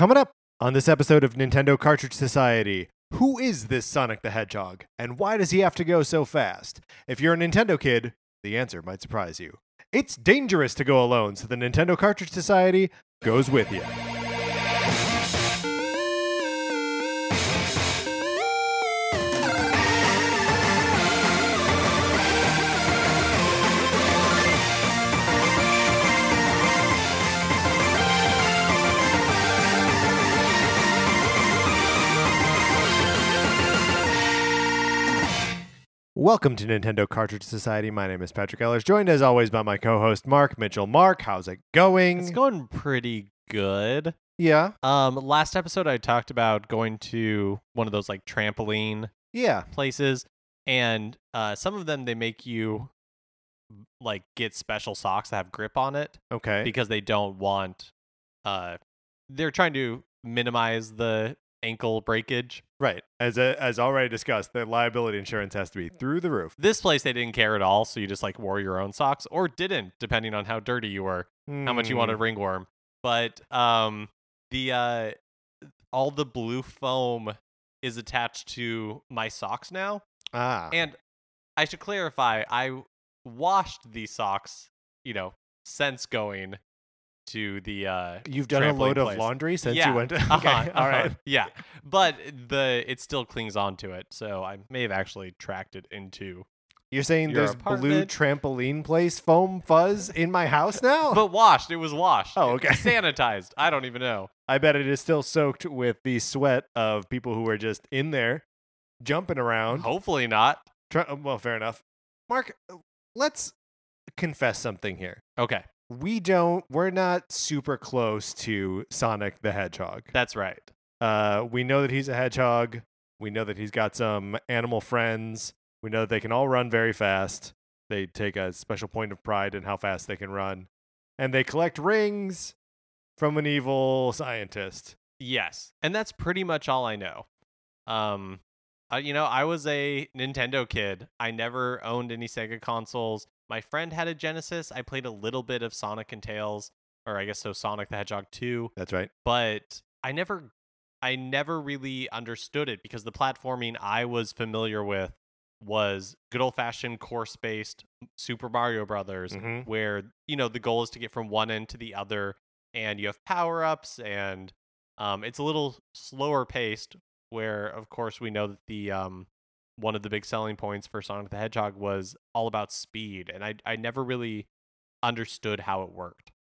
Coming up on this episode of Nintendo Cartridge Society, who is this Sonic the Hedgehog and why does he have to go so fast? If you're a Nintendo kid, the answer might surprise you. It's dangerous to go alone, so the Nintendo Cartridge Society goes with you. Welcome to Nintendo Cartridge Society. My name is Patrick Ellers, joined as always by my co-host Mark Mitchell. Mark, how's it going? It's going pretty good. yeah, Um, last episode I talked about going to one of those like trampoline yeah. places, and uh, some of them they make you like get special socks that have grip on it Okay. because they don't want. Uh, they're trying to minimize the ankle breakage. Right. As a, as already discussed, the liability insurance has to be through the roof. This place they didn't care at all, so you just like wore your own socks or didn't, depending on how dirty you were. how much you wanted Hmm. ringworm. But um the uh all the blue foam is attached to my socks now. Ah. And I should clarify, I washed these socks, you know, since going to the uh You've done a load of laundry since yeah. you went to. Okay. uh-huh, All right. uh-huh, Yeah. But the it still clings onto it. So I may have actually tracked it into You're saying Your there's blue trampoline place foam fuzz in my house now? But washed. It was washed. Oh, okay. Sanitized. I don't even know. I bet it is still soaked with the sweat of people who were just in there, jumping around. Hopefully not. Try- well, fair enough. Mark, let's confess something here. Okay. We don't. We're not super close to Sonic the Hedgehog. That's right. Uh, we know that he's a hedgehog. We know that he's got some animal friends. We know that they can all run very fast. They take a special point of pride in how fast they can run. And they collect rings from an evil scientist. Yes, and that's pretty much all I know. Um, uh, you know, I was a Nintendo kid. I never owned any Sega consoles. My friend had a Genesis. I played a little bit of Sonic and Tails, or I guess so Sonic the Hedgehog 2, That's right. but I never I never really understood it because the platforming I was familiar with was good old fashioned course based Super Mario Brothers Mhm. where you know the goal is to get from one end to the other and you have power ups and um, it's a little slower paced where of course we know that the um, one of the big selling points for Sonic the Hedgehog was all about speed and I I never really understood how it worked.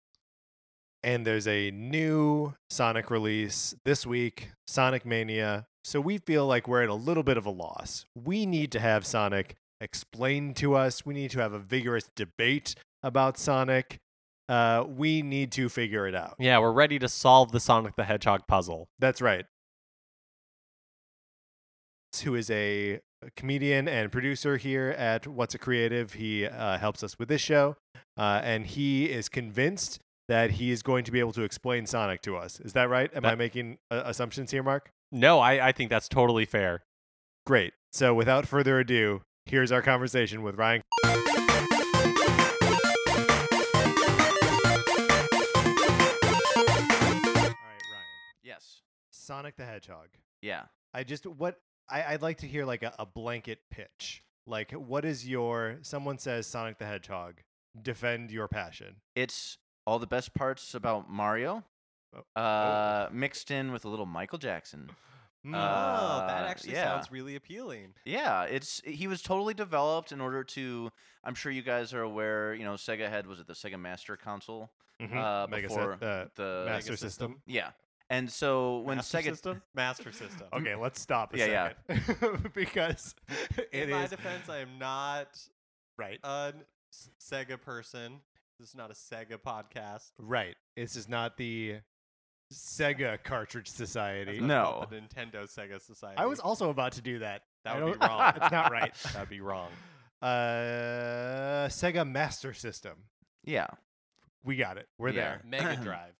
And there's a new Sonic release this week, Sonic Mania. So we feel like we're at a little bit of a loss. We need to have Sonic explained to us. We need to have a vigorous debate about Sonic. Uh, we need to figure it out. Yeah, we're ready to solve the Sonic the Hedgehog puzzle. That's right. Who is a comedian and producer here at What's a Creative. He uh, helps us with this show, uh, and he is convinced that he is going to be able to explain Sonic to us. Is that right? Am I making uh, assumptions here, Mark? No, I, I think that's totally fair. Great. So, without further ado, here's our conversation with Ryan. All right, Ryan. Yes. Sonic the Hedgehog. Yeah. I just what I, I'd like to hear like a, a blanket pitch. Like, what is your someone says Sonic the Hedgehog? Defend your passion. It's all the best parts about Mario, Oh. uh, mixed in with a little Michael Jackson. Mm. Uh, that actually yeah. sounds really appealing. Yeah, it's he was totally developed in order to. I'm sure you guys are aware. You know, Sega had was it the Sega Master Console? Mhm. uh, before set, uh, the Master Mega System. Yeah, and so when Master Sega System? Master System. Okay, let's stop a Yeah, second because it In my is defense, I am not right. a Sega person. This is not a Sega podcast. Right. This is not the Sega Cartridge Society. No. the Nintendo Sega Society. I was also about to do that. That would be wrong. it's not right. That'd be wrong. Uh, Sega Master System. yeah, We got it. We're Yeah. there. Mega Drive.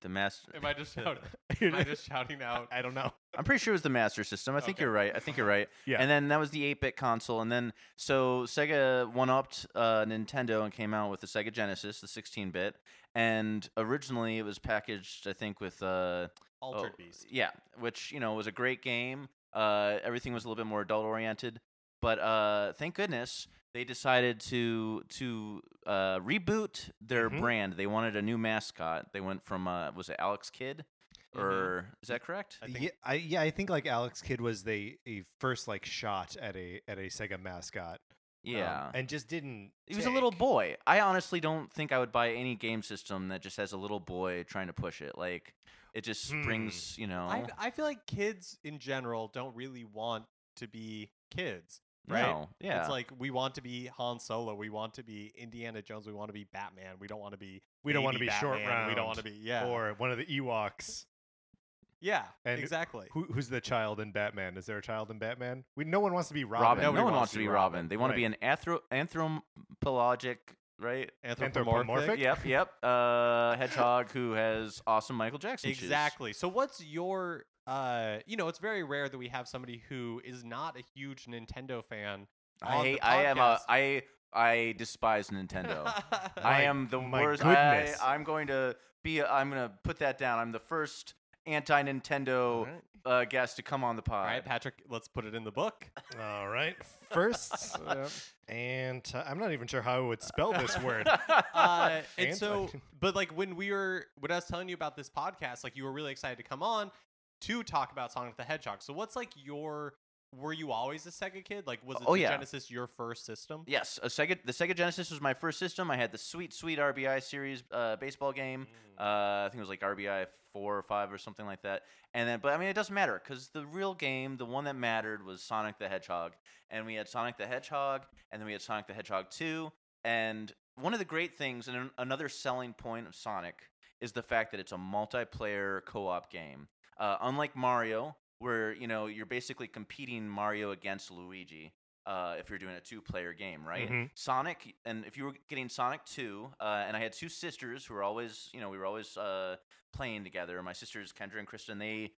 The master. Am I just shouting? Am I just shouting out? I don't know. I'm pretty sure it was the Master System. I think Okay. you're right. I think you're right. Yeah. And then that was the 8-bit console, and then so Sega one-upped uh, Nintendo and came out with the Sega Genesis, the 16-bit, and originally it was packaged, I think, with uh, Altered oh, Beast. Yeah, which you know was a great game. Uh, everything was a little bit more adult-oriented, but uh, thank goodness they decided to to uh, reboot their Mhm. brand. They wanted a new mascot. They went from uh, was it Alex Kidd, or is that correct? I think- yeah, I, yeah, I think like Alex Kidd was the a first like shot at a at a Sega mascot. um, Yeah. and just didn't. He was a little boy. I honestly don't think I would buy any game system that just has a little boy trying to push it. Like it just Hmm. brings, you know. I, I feel like kids in general don't really want to be kids, right? No, yeah. It's like we want to be Han Solo, we want to be Indiana Jones, we want to be Batman, we don't want to be We don't want to be short round. We don't want to be yeah, Or one of the Ewoks. yeah, And exactly. Who, who's the child in Batman? Is there a child in Batman? We no one wants to be Robin. Robin. Nobody No one wants to be Robin. Robin. They want to be an anthro- anthropologic, right? Anthropomorphic. yep, yep. Uh, hedgehog who has awesome Michael Jackson shoes. Exactly. So what's your uh you know, it's very rare that we have somebody who is not a huge Nintendo fan. I hate, I am a podcast. I I despise Nintendo. I am the my worst. goodness. I, I'm going to be. i I'm going to put that down. I'm the first anti-Nintendo All right. uh, guest to come on the pod. All right, Patrick, let's put it in the book. All right. First, and uh, I'm not even sure how I would spell this word. uh, and Anti- so, but like when we were, when I was telling you about this podcast, like you were really excited to come on to talk about Sonic the Hedgehog. So, what's like your? Were you always a Sega kid? Like, was it Oh, the yeah. Genesis your first system? Yes, a Sega. The Sega Genesis was my first system. I had the sweet, sweet RBI series uh, baseball game. Mm. Uh, I think it was like RBI four or five or something like that. And then, but I mean, it doesn't matter because the real game, the one that mattered, was Sonic the Hedgehog. And we had Sonic the Hedgehog, and then we had Sonic the Hedgehog two. And one of the great things, and another selling point of Sonic, is the fact that it's a multiplayer co-op game. Uh, unlike Mario, where you know you're basically competing Mario against Luigi. Uh, if you're doing a two-player game, right? Mhm. Sonic, and if you were getting Sonic 2, uh, and I had two sisters who were always, you know, we were always uh, playing together. My sisters, Kendra and Kristen, they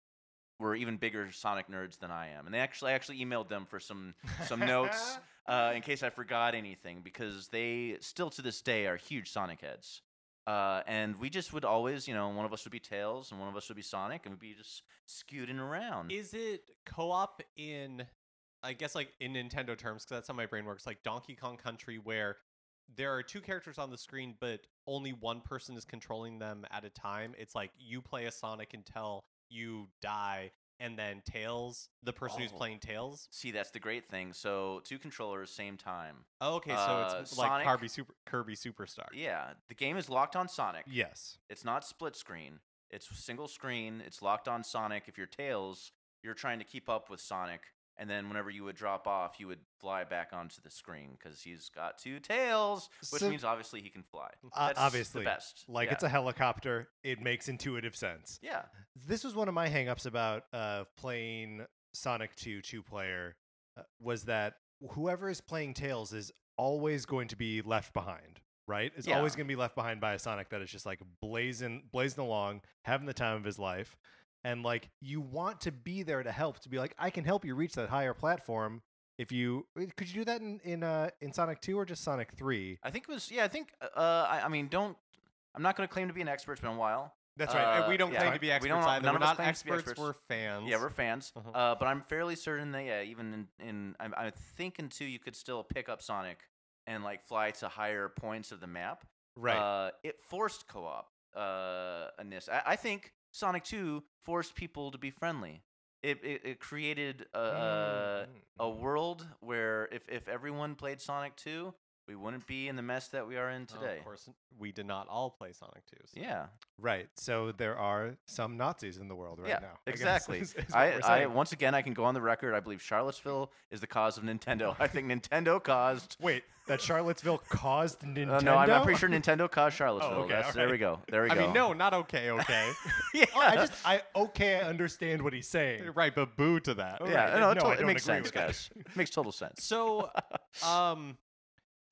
were even bigger Sonic nerds than I am, and they actually, I actually emailed them for some some notes uh, in case I forgot anything because they still to this day are huge Sonic heads. Uh, and we just would always, you know, one of us would be Tails and one of us would be Sonic, and we'd be just scooting around. Is it co-op in? I guess like in Nintendo terms, because that's how my brain works. Like Donkey Kong Country, where there are two characters on the screen, but only one person is controlling them at a time. It's like you play a Sonic until you die, and then Tails, the person who's Oh. playing Tails. See, that's the great thing. So two controllers, same time. Oh, okay, so Uh, it's like Sonic- Kirby Super Kirby Superstar. Yeah, the game is locked on Sonic. Yes. It's not split screen. It's single screen. It's locked on Sonic. If you're Tails, you're trying to keep up with Sonic, and then whenever you would drop off, you would fly back onto the screen because he's got two tails, which So- means obviously he can fly. Uh, obviously. the best. Like yeah. it's a helicopter. It makes intuitive sense. yeah. This was one of my hangups about uh, playing Sonic 2 two player uh, was that whoever is playing Tails is always going to be left behind, right? Is always going to be left behind by a Sonic that is just like blazing blazing along, having the time of his life. And like you want to be there to help to be like I can help you reach that higher platform if you could you do that in in uh in Sonic 2 or just Sonic 3? I think it was. Yeah, I think. Uh, I, I mean, don't. I'm not going to claim to be an expert. It's been a while. That's Uh, right. and we don't yeah. claim to be experts We experts don't- either. none We're of us not to be experts, experts. We're fans. Yeah, we're fans. Mhm. Uh, but I'm fairly certain that yeah, even in, in I'm, I'm thinking too, you could still pick up Sonic and like fly to higher points of the map. right. Uh, it forced co-op. Uh, in this, I, I think Sonic Two forced people to be friendly. It it, it created a, a a Mm. world where if if everyone played Sonic Two, we wouldn't be in the mess that we are in Oh, today. of course, we did not all play Sonic 2. so- Yeah, Right. So there are some Nazis in the world right yeah, now. I guess exactly. is- is what I, we're I saying. once again I can go on the record. I believe Charlottesville is the cause of Nintendo. I think Nintendo caused. Wait, that Charlottesville caused Nintendo? Uh, no, I'm not pretty sure Nintendo caused Charlottesville. okay, That's, There we alright. go. There we go. I go. mean, no, not okay, okay. yeah. Oh, I just, I okay, I understand what he's saying. right, but boo to that. Oh, yeah, right, no, no, it, I to- it don't makes agree sense, with that. guys. makes total sense. So, um,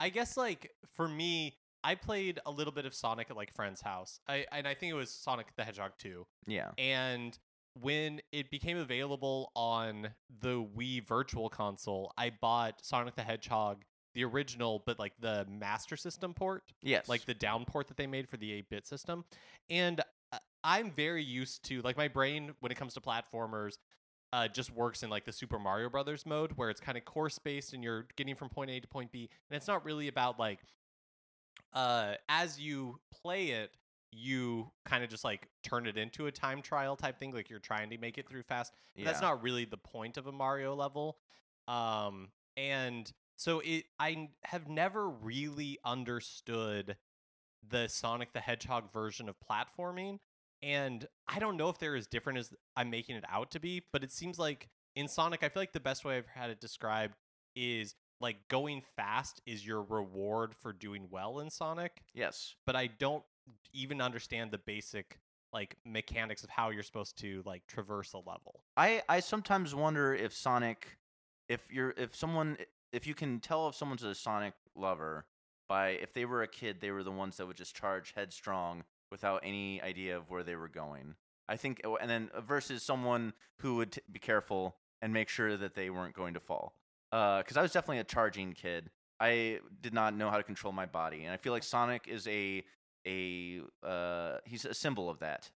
I guess like for me, I played a little bit of Sonic at like friend's house. I and I think it was Sonic the Hedgehog 2. Yeah. And when it became available on the Wii Virtual Console, I bought Sonic the Hedgehog, the original, but like the Master System port, Yes. like the down port that they made for the 8 bit system. And uh, I'm very used to, like, my brain, when it comes to platformers, uh, just works in like the Super Mario Brothers mode where it's kind of course based and you're getting from point A to point B. And it's not really about like, uh, as you play it, you kind of just like turn it into a time trial type thing like you're trying to make it through fast but that's not really the point of a mario level um and so it i have never really understood the sonic the hedgehog version of platforming and i don't know if they're as different as i'm making it out to be but it seems like in sonic i feel like the best way i've had it described is like going fast is your reward for doing well in sonic Yes. but I don't even understand the basic like mechanics of how you're supposed to like traverse a level. I I sometimes wonder if Sonic, if you're if someone if you can tell if someone's a Sonic lover by if they were a kid, they were the ones that would just charge headstrong without any idea of where they were going. I think, oh, and then versus someone who would t- be careful and make sure that they weren't going to fall. Because I was definitely a charging kid. I did not know how to control my body, and I feel like Sonic is a a uh, he's a symbol of that.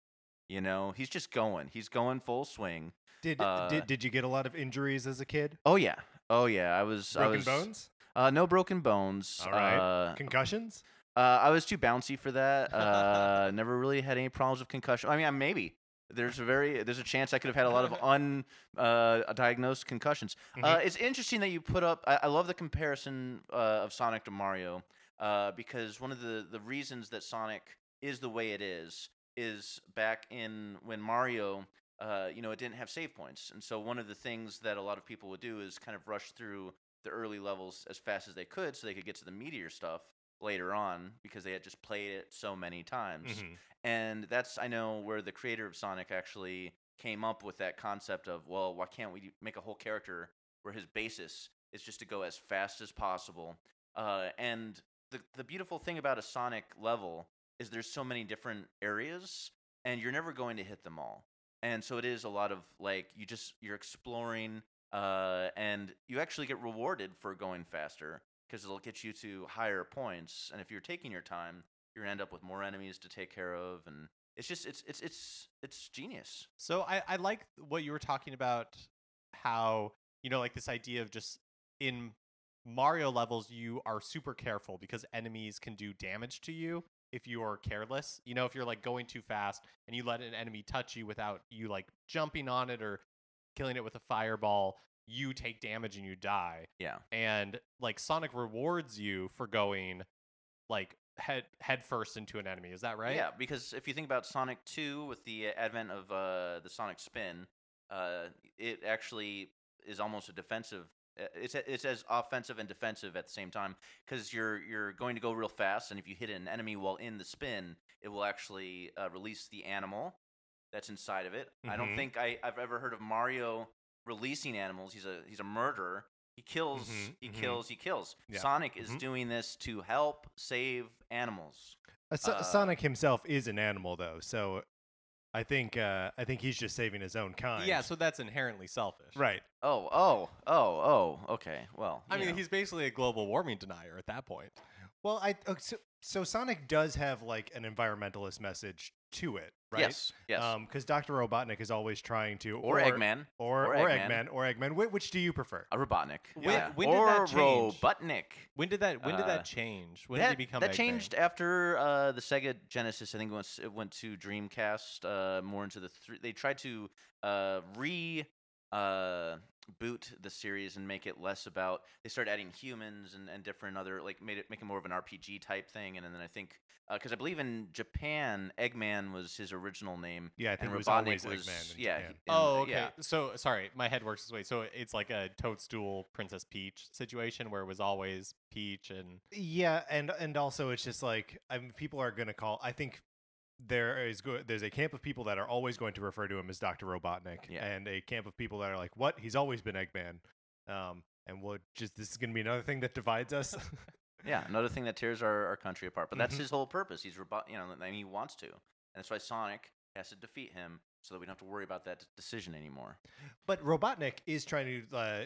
You know, he's just going. He's going full swing. Did Uh, did did you get a lot of injuries as a kid? Oh yeah, oh yeah. I was I Broken was, bones, Uh, no broken bones. All right. Uh, concussions. Uh, I was too bouncy for that. Uh, never really had any problems with concussion. I mean, maybe there's a very there's a chance I could have had a lot of un uh, diagnosed concussions. Uh, Mhm. it's interesting that you put up. I, I love the comparison uh, of Sonic to Mario uh, because one of the the reasons that Sonic is the way it is is back in when Mario. Uh, you know, it didn't have save points, and so one of the things that a lot of people would do is kind of rush through the early levels as fast as they could, so they could get to the meteor stuff later on because they had just played it so many times. Mhm. And that's I know where the creator of Sonic actually came up with that concept of well, why can't we make a whole character where his basis is just to go as fast as possible? Uh, and the the beautiful thing about a Sonic level is there's so many different areas, and you're never going to hit them all. And so it is a lot of like you just you're exploring, uh, and you actually get rewarded for going faster because it'll get you to higher points. And if you're taking your time, you're gonna end up with more enemies to take care of, and it's just it's it's it's it's genius. So I, I like what you were talking about how, you know, like this idea of just in Mario levels you are super careful because enemies can do damage to you if you are careless. You know, if you're like going too fast and you let an enemy touch you without you like jumping on it or killing it with a fireball, you take damage and you die. Yeah. and like Sonic rewards you for going like head head first into an enemy. Is that right? Yeah, because if you think about Sonic 2 with the advent of uh, the Sonic Spin, uh, it actually is almost a defensive. uh, It's it's as offensive and defensive at the same time because you're you're going to go real fast, and if you hit an enemy while in the spin, it will actually uh, release the animal that's inside of it. I don't Mhm. think I, I've ever heard of Mario releasing animals. He's a he's a murderer. He kills, Mhm, he mhm. kills, he kills. Yeah. Sonic is Mhm. doing this to help save animals. Uh, So- uh, Sonic himself is an animal, though, so I think uh, I think he's just saving his own kind. Yeah, so that's inherently selfish. right. Oh, oh, oh, oh. Okay. Well, I mean, know. he's basically a global warming denier at that point. Well, I uh, so, so Sonic does have like an environmentalist message to it, right? yes, yes. Um, because Doctor Robotnik is always trying to, or, Eggman, or or or Eggman. Eggman, or Eggman. Whi- Which do you prefer? a Robotnik. When- yeah. when did or that change? Robotnik. When did that when did Uh, that change? When that, did he become that Eggman? changed after uh, the Sega Genesis. I think it went, it went to Dreamcast, uh, more into the three. They tried to uh, re uh, boot the series and make it less about. They started adding humans and, and different other like made it make it more of an RPG type thing. And and then I think because I believe in Japan, Eggman was his original name. Yeah, I think and it was Robotnik always was Eggman. in yeah. Japan. he- Oh, uh, okay. Yeah. So sorry, my head works this way. So it's like a Toadstool Princess Peach situation where it was always Peach and Yeah, and and also it's just like I mean, people are going to call. I think there is go- there's a camp of people that are always going to refer to him as Doctor Robotnik, Yeah. and a camp of people that are like, "What? He's always been Eggman." Um, and we'll just this is going to be another thing that divides us. Yeah, another thing that tears our, our country apart. But that's Mhm. his whole purpose. He's rebu- you know, I mean, he wants to, and that's why Sonic has to defeat him so that we don't have to worry about that decision anymore. But Robotnik is trying to, uh,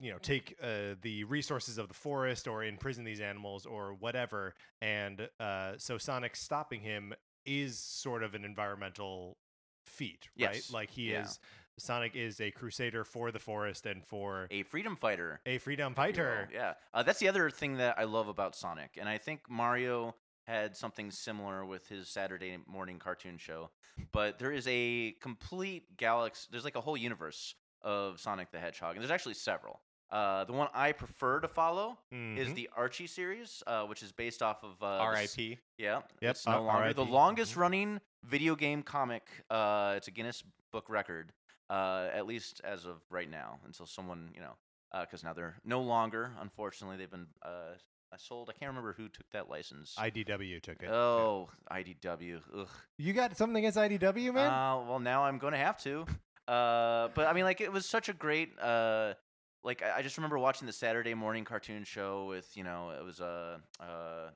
you know, take uh, the resources of the forest or imprison these animals or whatever, and uh, so Sonic stopping him is sort of an environmental feat, right? Like he Yeah. is. Sonic is a crusader for the forest and for A freedom fighter. a freedom if you will. fighter. Yeah, uh, that's the other thing that I love about Sonic, and I think Mario had something similar with his Saturday morning cartoon show. But there is a complete galaxy. There's like a whole universe of Sonic the Hedgehog, and there's actually several. Uh, the one I prefer to follow is Mhm. the Archie series, uh, which is based off of uh, the s- R.I.P. Yeah, Yep, it's no uh, longer the RIP. longest Mhm. running video game comic. Uh, it's a Guinness Book record, uh, at least as of right now, until someone you know, because now they're no longer. Unfortunately, they've been uh, sold. I can't remember who took that license. IDW took it. oh, IDW. Ugh. you got something against IDW, man? Uh, well, now I'm going to have to. Uh, but I mean, like, it was such a great. Like, I I just remember watching the Saturday morning cartoon show with, you know, it was uh, uh,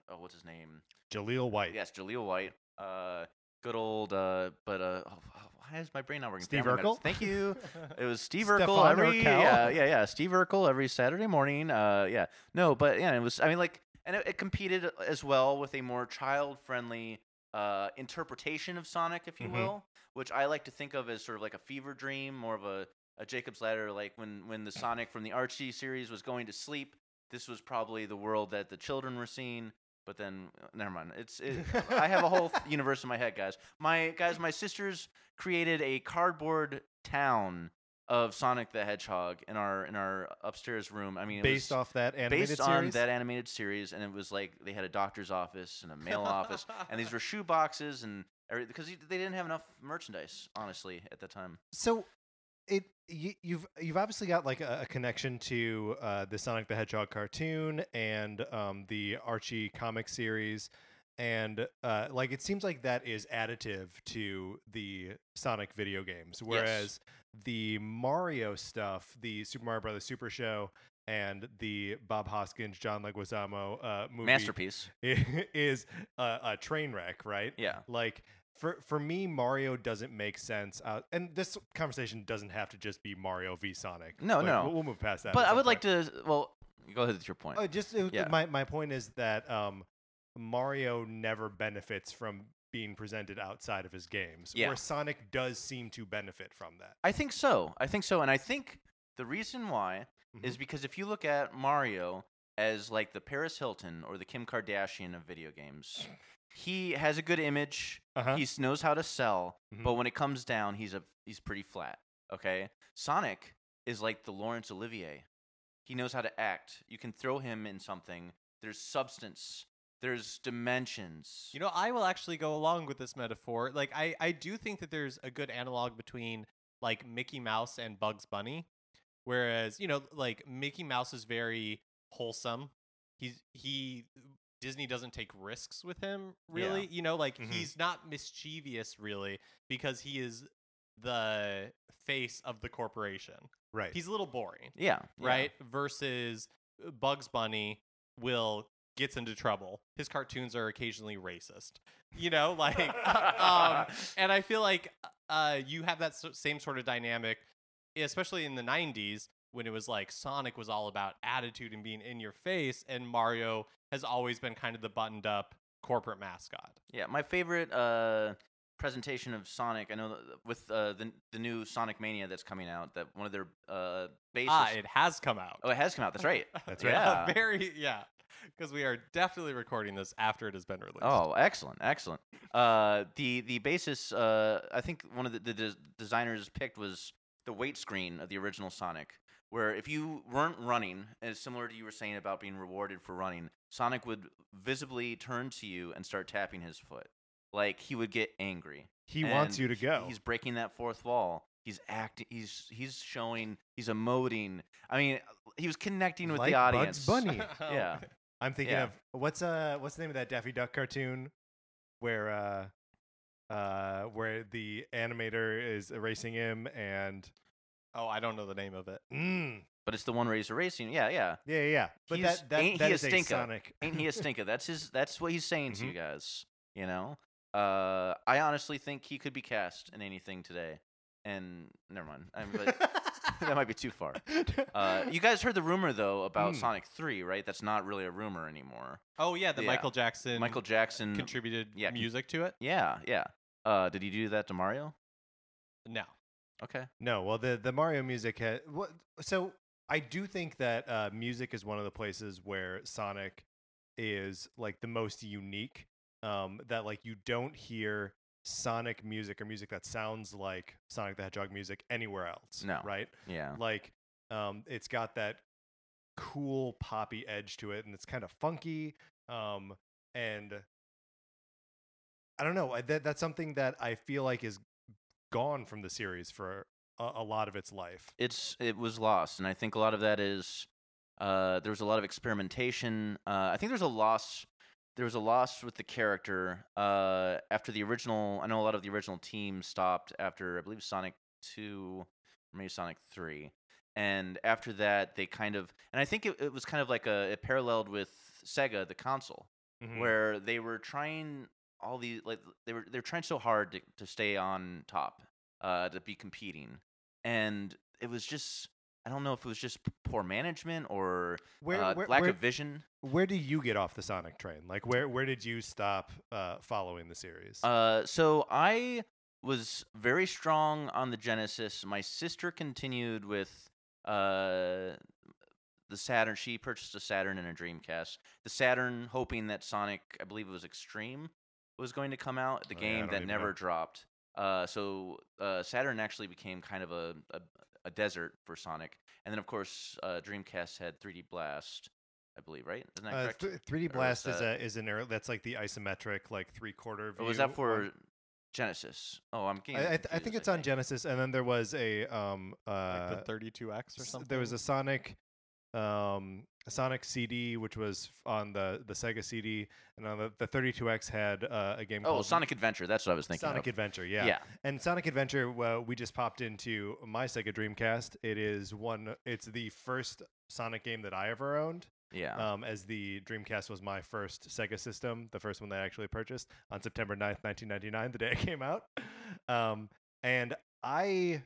oh, what's his name? Jaleel White. Yes, Jaleel White. Uh, good old. Uh, but uh, oh, oh, why is my brain not working? Steve Family Matters. Urkel? Thank you. It was Steve Urkel every Urkel? yeah yeah yeah Steve Urkel every Saturday morning. Uh, yeah, no, but yeah, it was. I mean, like, and it, it competed as well with a more child friendly uh, interpretation of Sonic, if you Mhm. will, which I like to think of as sort of like a fever dream, more of a, a Jacob's ladder, like when when the Sonic from the Archie series was going to sleep. This was probably the world that the children were seeing. But then, uh, never mind. It's it, I have a whole universe in my head, guys. My guys, my sisters created a cardboard town of Sonic the Hedgehog in our in our upstairs room. I mean, it Based was off that animated based series. on that animated series, and it was like they had a doctor's office and a mail office, and these were shoe boxes and because they didn't have enough merchandise, honestly, at the time. So it you, you've you've obviously got like a, a connection to uh, the Sonic the Hedgehog cartoon and um, the Archie comic series, and uh, like it seems like that is additive to the Sonic video games, whereas the Mario stuff, the Super Mario Brothers Super Show. And the Bob Hoskins, John Leguizamo uh, movie Masterpiece. is a, a train wreck, right? Yeah. Like for for me, Mario doesn't make sense. Uh, and this conversation doesn't have to just be Mario v Sonic. No, no. We'll, we'll move past that. But I would like to. Well, go ahead with your point. Oh, just uh, Yeah. my my point is that um, Mario never benefits from being presented outside of his games, Yeah. where Sonic does seem to benefit from that. I think so. I think so, and I think the reason why is Mhm. because if you look at Mario as like the Paris Hilton or the Kim Kardashian of video games, he has a good image. Uh-huh. He knows how to sell, Mhm. but when it comes down, he's a he's pretty flat. Okay, Sonic is like the Laurence Olivier. He knows how to act. You can throw him in something. There's substance. There's dimensions. You know, I will actually go along with this metaphor. Like, I, I do think that there's a good analog between like Mickey Mouse and Bugs Bunny, whereas you know, like Mickey Mouse is very wholesome. He's he Disney doesn't take risks with him really. You know, like Mhm. he's not mischievous really because he is the face of the corporation. right. He's a little boring yeah, yeah. right? Versus uh, Bugs Bunny will gets into trouble. His cartoons are occasionally racist. You know, like um and I feel like uh you have that same sort of dynamic especially in the 90s when it was like Sonic was all about attitude and being in your face and Mario has always been kind of the buttoned up corporate mascot. Yeah, my favorite uh, presentation of Sonic. I know with uh, the the new Sonic Mania that's coming out. That one of their uh, bases. Ah, it has come out. oh, it has come out. That's right. That's right. Yeah. Very yeah. Because we are definitely recording this after it has been released. Oh, excellent, excellent. Uh, the the basis. Uh, I think one of the, the des- designers picked was the wait screen of the original Sonic, where if you weren't running, as similar to you were saying about being rewarded for running, Sonic would visibly turn to you and start tapping his foot, like he would get angry. he wants you to go. He's breaking that fourth wall. He's acting. He's he's showing. He's emoting. I mean, he was connecting with Like the audience. Bugs Bunny. Yeah. I'm thinking Yeah. of what's uh what's the name of that Daffy Duck cartoon where uh uh where the animator is erasing him and Oh, I don't know the name of it. mm, but it's the one Razor Racing. Yeah, yeah. Yeah, yeah, yeah. But He's- that that, ain't that he a is a stinker? Sonic. Ain't he a stinker? That's his. That's what he's saying to you Mm-hmm. guys. You know. Uh, I honestly think he could be cast in anything today. And never mind. I mean, but that might be too far. Uh, you guys heard the rumor though about Mm. Sonic Three, right? That's not really a rumor anymore. Oh yeah, the Yeah. Michael Jackson Michael Jackson. contributed yeah, music to it. yeah, yeah. Uh, did he do that to Mario? No. Okay. No, well, the the Mario music had what? So I do think that uh, music is one of the places where Sonic is like the most unique. Um, that like you don't hear Sonic music or music that sounds like Sonic the Hedgehog music anywhere else. No. right? Yeah. Like, um, it's got that cool poppy edge to it, and it's kind of funky. Um, and I don't know. That that's something that I feel like is gone from the series for a, a lot of its life. it's it was lost, and I think a lot of that is uh, there was a lot of experimentation. Uh, I think there's a loss. There was a loss with the character uh, after the original. I know a lot of the original team stopped after I believe Sonic Two, or maybe Sonic Three, and after that they kind of and I think it, it was kind of like a it paralleled with Sega the console Mhm. where they were trying all these like they were they're trying so hard to, to stay on top uh to be competing and it was just i don't know if it was just poor management or where, uh, where, lack where, of vision where do you get off the Sonic train? Like, where where did you stop uh, following the series? uh so i was very strong on the genesis my sister continued with uh the Saturn. She purchased a Saturn and a Dreamcast. The Saturn, hoping that Sonic, I believe it was Extreme, was going to come out. The Oh, game don't that never know. dropped. Uh, so uh, Saturn actually became kind of a, a a desert for Sonic. And then of course uh, Dreamcast had 3D Blast, I believe, right? Isn't that Uh, correct? th- 3D Blast is is that- a is an ear- that's like the isometric like three quarter view. or was that for one. Genesis? Oh, I'm getting. I, I, th- I think it's on Genesis, and then there was a um uh like the 32x or something. there was a Sonic um Sonic CD which was on the the Sega CD, and on the, the 32X had uh, a game Oh, called Sonic Adventure. That's what I was thinking. Sonic of. Adventure, yeah. Yeah. And Sonic Adventure, well, we just popped into my Sega Dreamcast. It is one. It's the first Sonic game that I ever owned. Yeah. Um, as the Dreamcast was my first Sega system, the first one that I actually purchased on September 9th, 1999, the day it came out. Um, and I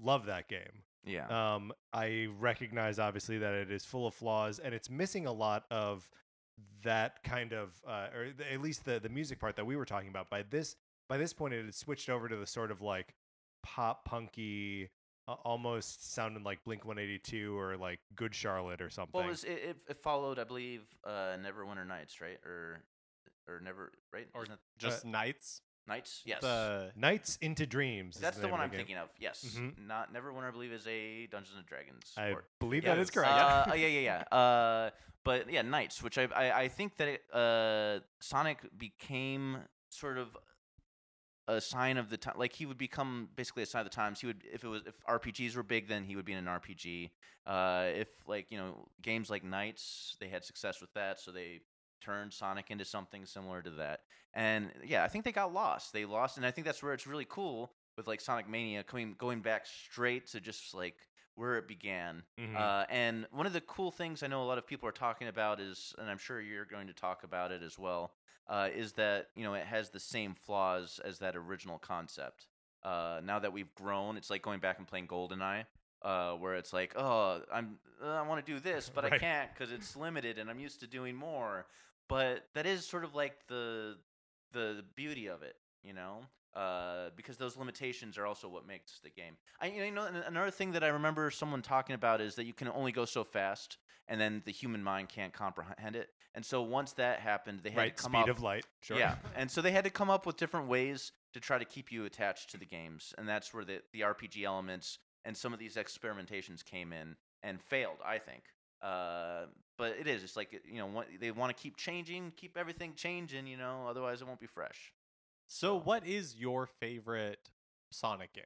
love that game. Yeah. Um, I recognize obviously that it is full of flaws and it's missing a lot of that kind of, uh, or th- at least the the music part that we were talking about. By this by this point, it had switched over to the sort of like pop punky, uh, almost sounding like Blink One Eighty Two or like Good Charlotte or something. Well, it, was, it, it, it followed, I believe, uh, Neverwinter Nights, right? Or or never, right? or Isn't just Nights. Nights? Yes. The Nights into Dreams. is That's the, name one of I'm game. thinking of. Yes. Mhm. Not Neverwinter, I believe, is a Dungeons and Dragons. I port. believe that is correct. Uh, oh, yeah, yeah, yeah. Uh, but yeah, Nights, which I I, I think that it, uh, Sonic became sort of a sign of the time. Like he would become basically a sign of the times. He would if it was if RPGs were big, then he would be in an RPG. Uh, if like you know games like Nights, they had success with that, so they turned Sonic into something similar to that. And yeah, I think they got lost. They lost, and I think that's where it's really cool with like Sonic Mania coming going back straight to just like where it began. Mhm. Uh, and one of the cool things I know a lot of people are talking about is, and I'm sure you're going to talk about it as well, uh, is that you know it has the same flaws as that original concept. Uh, now that we've grown, it's like going back and playing GoldenEye, uh, where it's like, oh, I'm uh, I want to do this, but I can't because it's limited, and I'm used to doing more. But that is sort of like the the beauty of it, you know, uh, because those limitations are also what makes the game. I you know another thing that I remember someone talking about is that you can only go so fast, and then the human mind can't comprehend it. And so once that happened, they had right, to come speed up. of light. Sure. Yeah, and so they had to come up with different ways to try to keep you attached to the games, and that's where the the RPG elements and some of these experimentations came in and failed. I think. Uh, but it is. It's like you know, what, they want to keep changing, keep everything changing. You know, otherwise it won't be fresh. So, what is your favorite Sonic game?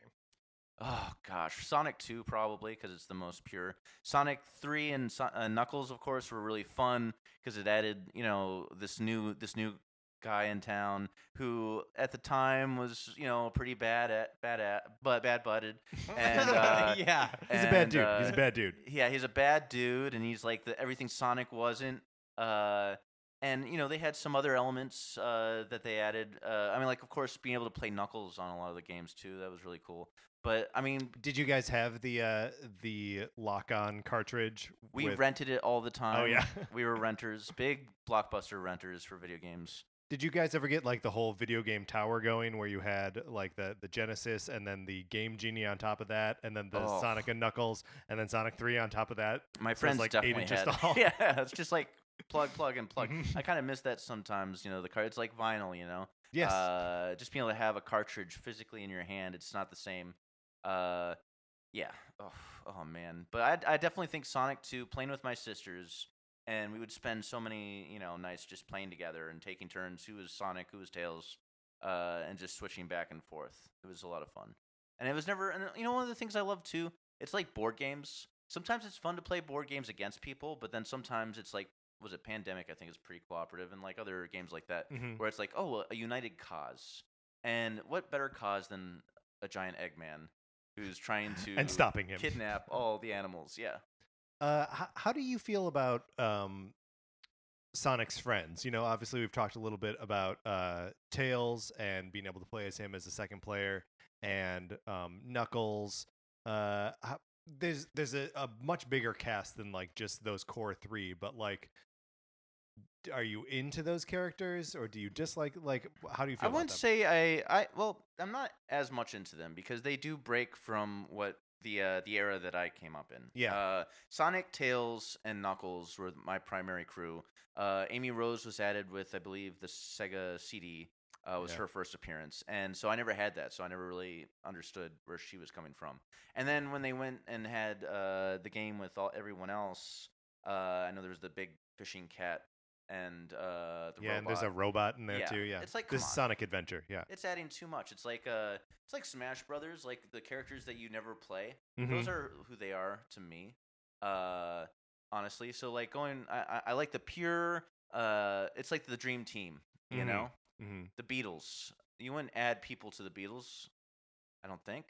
Oh gosh, Sonic 2 probably because it's the most pure. Sonic 3 and uh, Knuckles, of course, were really fun because it added, you know, this new this new guy in town who at the time was you know pretty bad at bad at but bad butted and uh, yeah. He's a bad and, dude. He's uh, a bad dude. yeah, he's a bad dude, and he's like the everything Sonic wasn't. Uh, and you know they had some other elements uh, that they added. Uh, I mean, like of course being able to play Knuckles on a lot of the games too. That was really cool. But I mean, Did you guys have the uh, the lock-on cartridge? we with- rented it all the time. Oh yeah. we were renters, big blockbuster renters for video games. Did you guys ever get like the whole video game tower going, where you had like the the Genesis and then the Game Genie on top of that, and then the Oh. Sonic and Knuckles, and then Sonic Three on top of that? My So friends like eight definitely inches had. tall. yeah, it's just like plug, plug, and plug. Mhm. I kind of miss that sometimes. You know, the card. It's like vinyl. You know. Yes. Uh, just being able to have a cartridge physically in your hand, it's not the same. Uh, yeah. Oh, oh man. But I, I definitely think Sonic 2, playing with my sisters, and we would spend so many, you know, nights just playing together and taking turns. Who was Sonic? Who was Tails? Uh, and just switching back and forth. It was a lot of fun. And it was never, and you know, one of the things I love too, it's like board games. Sometimes it's fun to play board games against people, but then sometimes it's like, was it Pandemic? I think is pretty cooperative, and like other games like that Mhm. where it's like, oh, a united cause. And what better cause than a giant Eggman who's trying to and stopping him. kidnap all the animals? Yeah. Uh, how, how do you feel about um, Sonic's friends? You know, obviously we've talked a little bit about uh, Tails and being able to play as him as a second player, and um, Knuckles. Uh, how, there's there's a, a much bigger cast than like just those core three, but like. Are you into those characters, or do you dislike? Like, how do you feel? I wouldn't say I, I well, I'm not as much into them because they do break from what the uh, the era that I came up in. Yeah. Uh, Sonic, Tails, and Knuckles were my primary crew. Uh, Amy Rose was added with, I believe, the Sega CD. Uh, was Yeah. her first appearance, and so I never had that, so I never really understood where she was coming from. And then when they went and had uh, the game with all everyone else, uh, I know there was the big fishing cat and uh, the yeah, robot. and there's a robot in there Yeah, too. Yeah, it's like, this is. Sonic Adventure. Yeah, It's adding too much. It's like uh, it's like Smash Brothers, like the characters that you never play. Mhm. Those are who they are to me. Uh, honestly, so like going, I, I, like the pure. Uh, it's like the dream team. You Mhm. know, hmm the Beatles. You wouldn't add people to the Beatles. I don't think.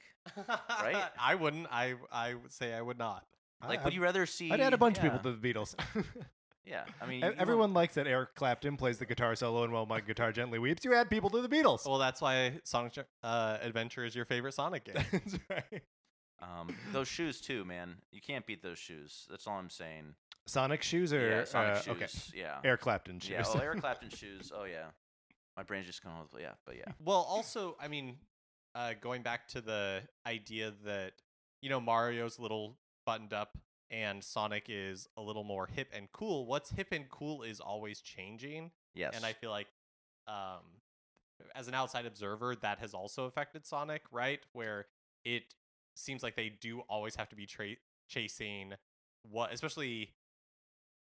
Right? I wouldn't. I I would say I would not. Like, I, would you rather see? I'd add a bunch yeah, of people to the Beatles. Yeah, I mean, you- you Everyone likes that Eric Clapton plays the guitar solo and while my guitar gently weeps, you add people to the Beatles. Well, that's why Sonic uh, Adventure is your favorite Sonic game. That's right. Um, those shoes too, man. You can't beat those shoes. That's all I'm saying. Sonic shoes or yeah, Sonic uh, shoes. okay, Yeah. Eric Clapton shoes. Yeah, oh, Eric Clapton shoes. Oh yeah, my brain's just going. with Yeah, but yeah, Well, also, I mean, uh, going back to the idea that you know Mario's little buttoned up and Sonic is a little more hip and cool. What's hip and cool is always changing, yes. and I feel like, um, as an outside observer, that has also affected Sonic, right? Where it seems like they do always have to be tra- chasing what, especially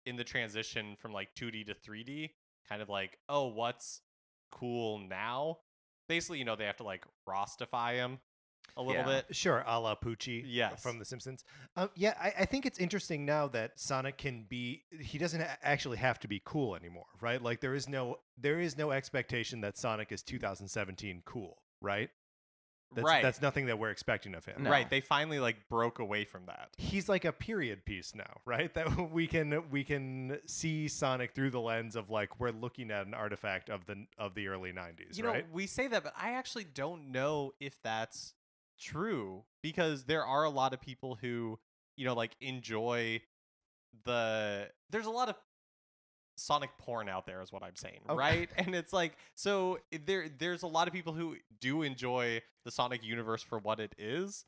in the transition from like 2D to 3D, kind of like, oh, what's cool now? Basically, you know, they have to like Rostify him a little Yeah. bit. Sure, a la Poochie Yes. from The Simpsons. Um, yeah, I, I think it's interesting now that Sonic can be. He doesn't actually have to be cool anymore, right? Like there is no there is no expectation that Sonic is 2017 cool, right? That's, right. That's nothing that we're expecting of him. No. Right. They finally like broke away from that. He's like a period piece now, right? That we can we can see Sonic through the lens of like we're looking at an artifact of the of the early 90s, You know, right? we say that, but I actually don't know if that's true because there are a lot of people who, you know, like enjoy the. There's a lot of Sonic porn out there, is what I'm saying, Okay. right? And it's like, so eh, there, there's a lot of people who do enjoy the Sonic universe for what it is,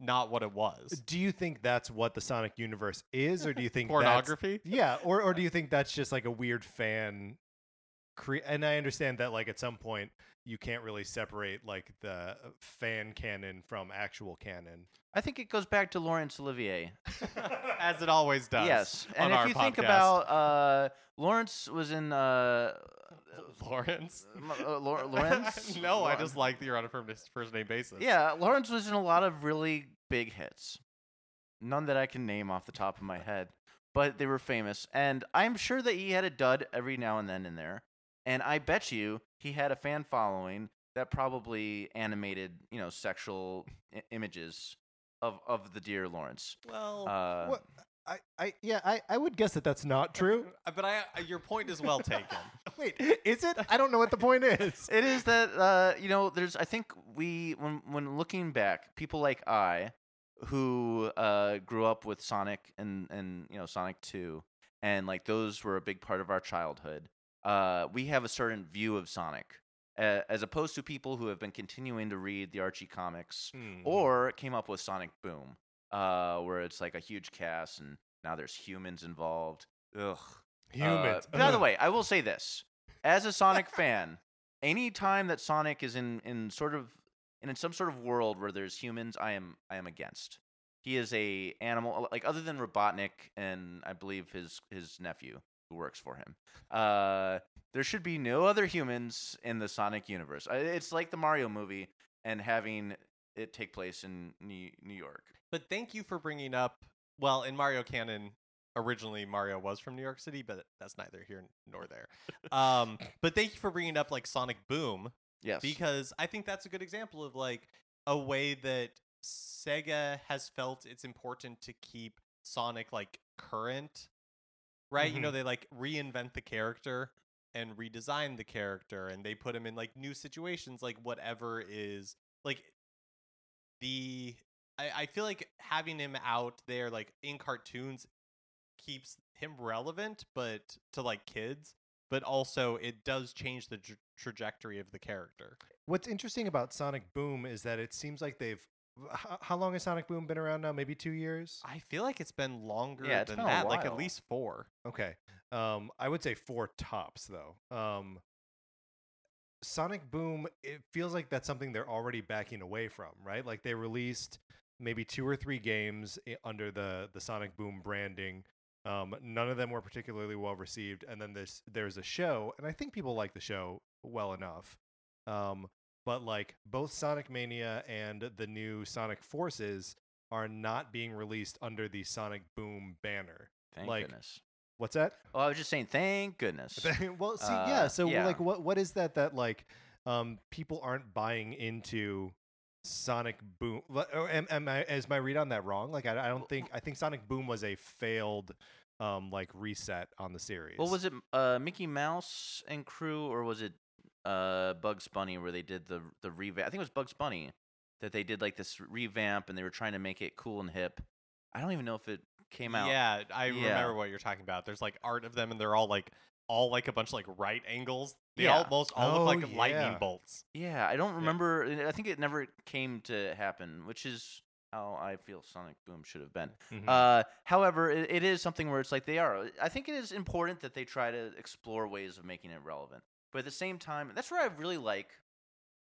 not what it was. Do you think that's what the Sonic universe is, or do you think Pornography. Yeah, or or do you think that's just like a weird fan? Cre- and I understand that like at some point you can't really separate like the fan canon from actual canon. I think it goes back to Laurence Olivier. As it always does. Yes, and if you think about uh, Laurence was in uh, Laurence. Uh, Laurence. no, I just like that you're on a first first name basis. Yeah, Laurence was in a lot of really big hits. None that I can name off the top of my head, but they were famous. And I'm sure that he had a dud every now and then in there. And I bet you he had a fan following that probably animated, you know, sexual I- images of of the dear Laurence. Well, Uh, What- I, I yeah, I, I would guess that that's not true. but I uh, your point is well taken. Wait, is it? I don't know what the point is. It is that uh, you know, there's. I think we, when when looking back, people like I, who uh, grew up with Sonic and and you know Sonic Two, and like those were a big part of our childhood. Uh, we have a certain view of Sonic, uh, as opposed to people who have been continuing to read the Archie comics Hmm. or came up with Sonic Boom, uh, where it's like a huge cast and now there's humans involved. Ugh. humans. Uh, by the way, I will say this: as a Sonic fan, any time that Sonic is in in sort of in some sort of world where there's humans, I am I am against. He is a animal like other than Robotnik and I believe his his nephew who works for him. Uh, there should be no other humans in the Sonic universe. It's like the Mario movie and having it take place in New, New York. But thank you for bringing up. Well, in Mario canon, originally Mario was from New York City, but that's neither here nor there. Um, but thank you for bringing up like Sonic Boom Yes. because I think that's a good example of like a way that Sega has felt it's important to keep Sonic like current, right? You know, mm-hmm. they like reinvent the character and redesign the character and they put him in like new situations, like whatever is like the. I, I feel like having him out there like in cartoons keeps him relevant, but to like kids, but also it does change the tra- trajectory of the character. What's interesting about Sonic Boom is that it seems like they've. How, how long has Sonic Boom been around now? Maybe two years. I feel like it's been longer Yeah, it's than been a that, like at while. least four. Okay. Um, I would say four tops though. Um, Sonic Boom, it feels like that's something they're already backing away from, right? Like they released maybe two or three games i- under the the Sonic Boom branding. Um, none of them were particularly well received, and then this there's a show, and I think people like the show well enough. Um, but like both Sonic Mania and the new Sonic Forces are not being released under the Sonic Boom banner. Thank like- goodness. What's that? Oh, I was just saying, thank goodness. well, see, yeah. Uh, So, yeah. like, what what is that that like um people aren't buying into Sonic Boom? Or am, am I is my read on that wrong? Like, I, I don't think I think Sonic Boom was a failed um like reset on the series. What was it? Uh, Mickey Mouse and crew, or was it uh, Bugs Bunny where they did the the revamp? I think it was Bugs Bunny that they did like this revamp, and they were trying to make it cool and hip. I don't even know if it came out. Yeah, I Yeah. remember what you're talking about. There's like art of them, and they're all like all like a bunch of like right angles. They Yeah. almost all Oh, look like lightning bolts. Yeah, I don't remember. I think it never came to happen, which is how I feel Sonic Boom should have been. Mhm. Uh, however, it, it is something where it's like they are. I think it is important that they try to explore ways of making it relevant. But at the same time, that's where I really like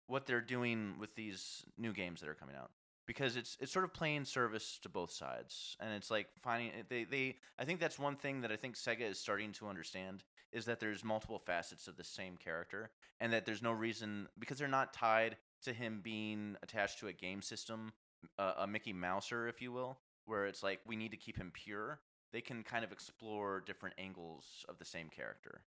what they're doing with these new games that are coming out because it's it's sort of playing service to both sides, and it's like finding eh, they they. I think that's one thing that I think Sega is starting to understand is that there's multiple facets of the same character, and that there's no reason because they're not tied to him being attached to a game system, a Mickey Mouser, if you will, where it's like we need to keep him pure. They can kind of explore different angles of the same character.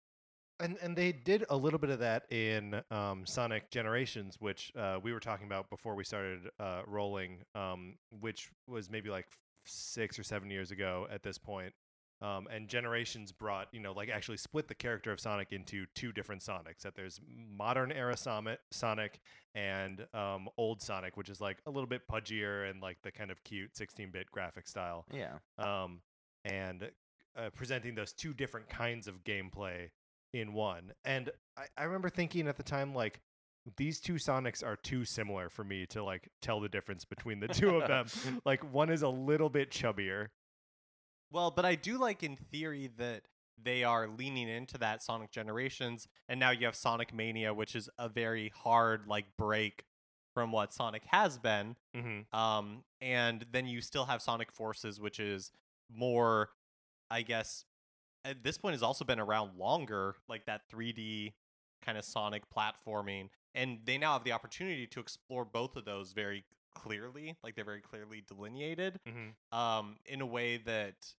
And and they did a little bit of that in um, Sonic Generations, which uh, we were talking about before we started uh, rolling, um, which was maybe like six or seven years ago at this point. Um, and Generations brought, you know, like actually split the character of Sonic into two different Sonics. That there's modern era Sonic, and um, old Sonic, which is like a little bit pudgier and like the kind of cute 16-bit graphic style Yeah. um, and uh, presenting those two different kinds of gameplay in one. And I, I remember thinking at the time, like, these two Sonics are too similar for me to like tell the difference between the two of them. like, one is a little bit chubbier. Well, but I do like in theory that they are leaning into that Sonic Generations, and now you have Sonic Mania, which is a very hard like break from what Sonic has been. Mm-hmm. Um, and then you still have Sonic Forces, which is more, I guess, at this point has also been around longer, like that 3D kind of Sonic platforming. And they now have the opportunity to explore both of those very clearly, like they're very clearly delineated, Mm-hmm. um, in a way that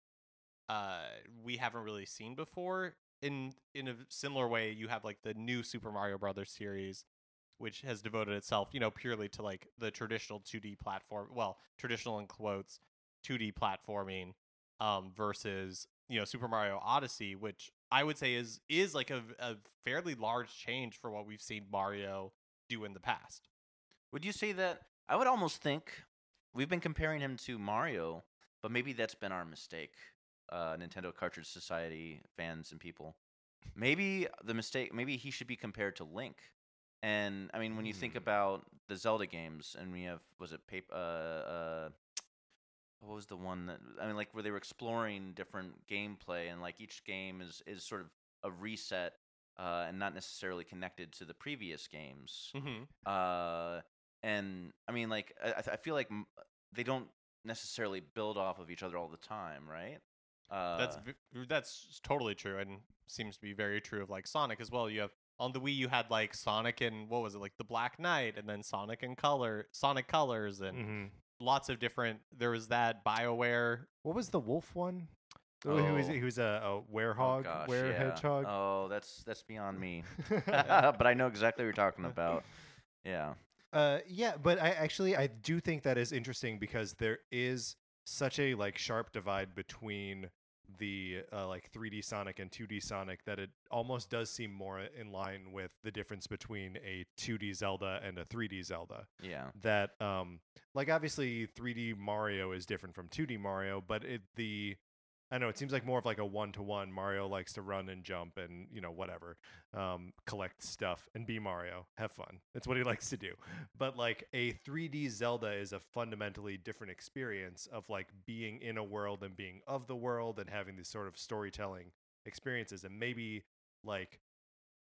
uh, we haven't really seen before. in in a similar way, you have like the new Super Mario Brothers series, which has devoted itself, you know, purely to like the traditional 2D platform. Well, traditional in quotes, 2D platforming, um, versus you know Super Mario Odyssey, which I would say is is like a, a fairly large change for what we've seen Mario do in the past. Would you say that? I would almost think we've been comparing him to Mario, but maybe that's been our mistake, uh, Nintendo Cartridge Society fans and people. Maybe the mistake, maybe he should be compared to Link. And I mean, when you think Hmm. about the Zelda games, and we have, was it paper? Uh, uh, what was the one that I mean, like where they were exploring different gameplay, and like each game is is sort of a reset, uh, and not necessarily connected to the previous games. Mm-hmm. Uh, and I mean, like, I, I feel like they don't necessarily build off of each other all the time, right? Uh, That's that's totally true, and seems to be very true of like Sonic as well. You have on the Wii, you had like Sonic and what was it like the Black Knight, and then Sonic and Color, Sonic Colors, and hmm lots of different. There was that Bioware. What was the wolf one? Oh, He was Oh. he was a, a oh werehog, gosh, were yeah. hedgehog. Oh, that's that's beyond me. but I know exactly what you're talking about. Yeah. Uh, yeah, but I actually I do think that is interesting because there is such a like sharp divide between the uh, like 3D Sonic and 2D Sonic that it almost does seem more in line with the difference between a 2D Zelda and a 3D Zelda. Yeah. That um like obviously 3D Mario is different from 2D Mario, but it the I don't know it seems like more of like a one to one. Mario likes to run and jump and you know whatever, um, collect stuff and be Mario, have fun. That's what he likes to do. But like a 3D Zelda is a fundamentally different experience of like being in a world and being of the world and having these sort of storytelling experiences. And maybe like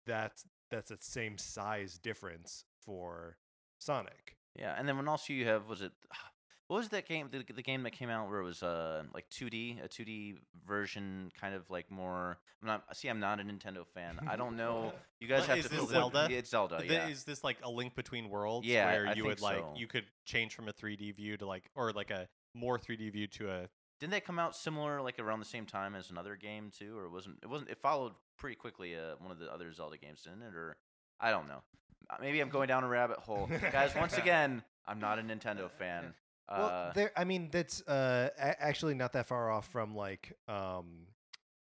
that's that's a same size difference for Sonic. Yeah. And then when also you have was it what was that game the, the game that came out where it was uh like 2D a 2D version kind of like more I'm not see I'm not a Nintendo fan. I don't know. You guys have is to this the- Zelda? It's Zelda. Th- Yeah. Is this like a link between worlds? Yeah, where I you think would like you could change from a 3D view to like or like a more 3D view to a Didn't they come out similar, like around the same time as another game too, or it wasn't? It wasn't. It followed pretty quickly. Uh, one of the other Zelda games, didn't it? Or I don't know. Uh, Maybe I'm going down a rabbit hole, guys. Once again, I'm not a Nintendo fan. Uh, well, there. I mean, that's uh, a- actually not that far off from like um,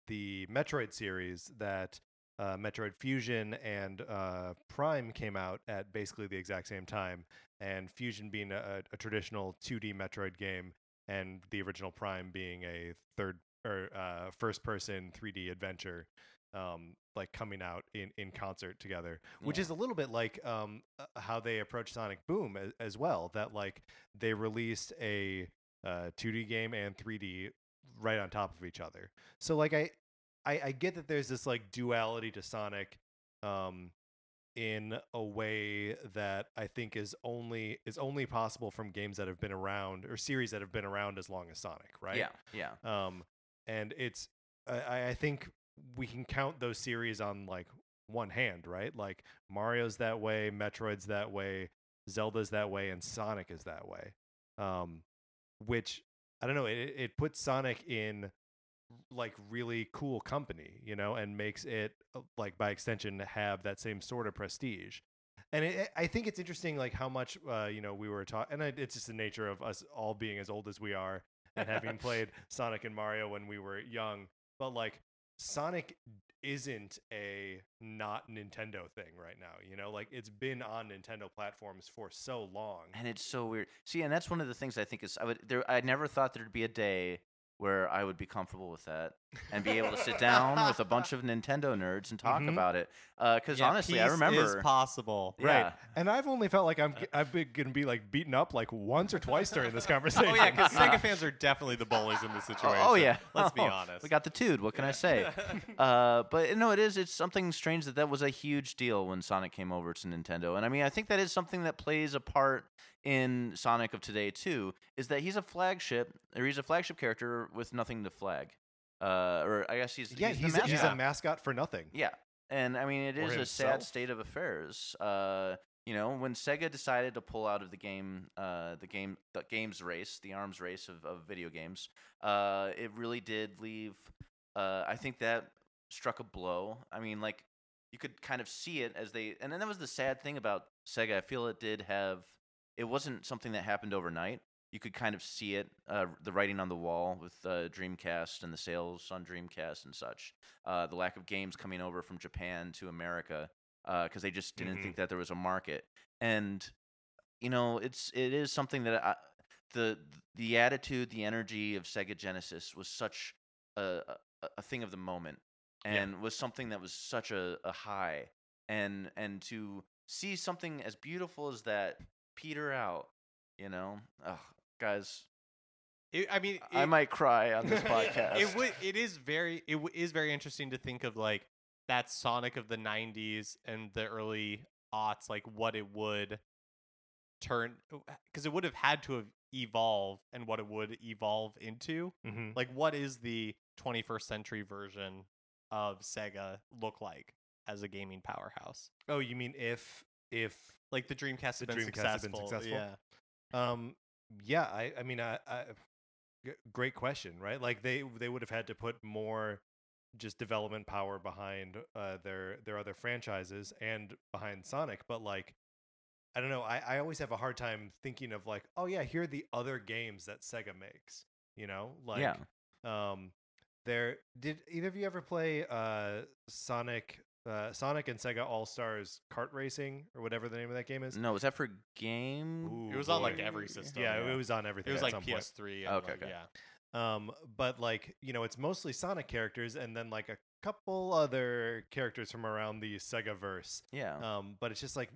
the Metroid series that uh, Metroid Fusion and uh, Prime came out at basically the exact same time. And Fusion being a, a traditional 2D Metroid game, and the original Prime being a third or uh, first-person 3D adventure. Um, like coming out in, in concert together, which Yeah. is a little bit like um, uh, how they approach Sonic Boom as, as well. That like they released a uh, 2D game and 3D right on top of each other. So like I, I, I get that there's this like duality to Sonic, um, in a way that I think is only is only possible from games that have been around or series that have been around as long as Sonic, right? Yeah, yeah. Um, and it's I, I think we can count those series on like one hand, right? Like Mario's that way, Metroid's that way, Zelda's that way, and Sonic is that way. Um, which I don't know, it it puts Sonic in like really cool company, you know, and makes it uh, like by extension have that same sort of prestige. And it, I think it's interesting, like how much uh, you know we were taught, and it- it's just the nature of us all being as old as we are and having played Sonic and Mario when we were young. But like Sonic isn't a not Nintendo thing right now, you know, like it's been on Nintendo platforms for so long. And it's so weird. See, and that's one of the things I think is I would there. I never thought there'd be a day where I would be comfortable with that and be able to sit down with a bunch of Nintendo nerds and talk Mhm. about it. Because Yeah, honestly, I remember. is possible. Right. Yeah. And I've only felt like I'm I've been gonna be like beaten up like once or twice during this conversation. Oh yeah, because Sega fans are definitely the bullies in this situation. Oh, oh, yeah. let's be Oh, honest. We got the dude. What can I say? uh, but no, it is. It's something strange that that was a huge deal when Sonic came over to Nintendo, and I mean, I think that is something that plays a part in Sonic of today too. Is that he's a flagship, or he's a flagship character with nothing to flag, uh, or I guess he's yeah, he's, he's, the he's a mascot for nothing. Yeah, and I mean, it is a sad state of affairs. Uh, you know, when Sega decided to pull out of the game, uh, the game, the games race, the arms race of, of video games, uh, it really did leave. Uh, I think that struck a blow. I mean, like you could kind of see it as they, and then that was the sad thing about Sega. I feel it did have, it wasn't something that happened overnight. You could kind of see it, uh, the writing on the wall with uh, Dreamcast and the sales on Dreamcast and such. Uh, the lack of games coming over from Japan to America because they just didn't Mhm. think that there was a market. And you know, it's it is something that I, the the attitude, the energy of Sega Genesis was such a a, a thing of the moment, Yeah. and was something that was such a, a high, and and to see something as beautiful as that peter out, you know, Ugh, guys, It, I mean, I might cry on this podcast. it would. It is very. It w- is very interesting to think of like that Sonic of the '90s and the early aughts, like what it would turn, because it would have had to have evolved, and what it would evolve into. Mm-hmm. Like, what is the 21st century version of Sega look like as a gaming powerhouse? Oh, you mean if if Like the Dreamcast The been, Dreamcast has been successful. successful? Yeah. Um, yeah, I, I mean, I, great question, right? Like they, they would have had to put more just development power behind uh, their their other franchises and behind Sonic, but like, I don't know. I, I always have a hard time thinking of like, oh yeah, here are the other games that Sega makes. You know, like, yeah, um, there did either of you ever play uh Sonic? Uh, Sonic and Sega All Stars Kart Racing, or whatever the name of that game is. no, was that for game? Ooh, It was on like every system. Yeah, yeah. it was on everything. It was at like some. PS3. And Okay, like, okay. Yeah. Um, but like you know, it's mostly Sonic characters, and then like a couple other characters from around the Sega verse. Yeah, Um, but it's just like,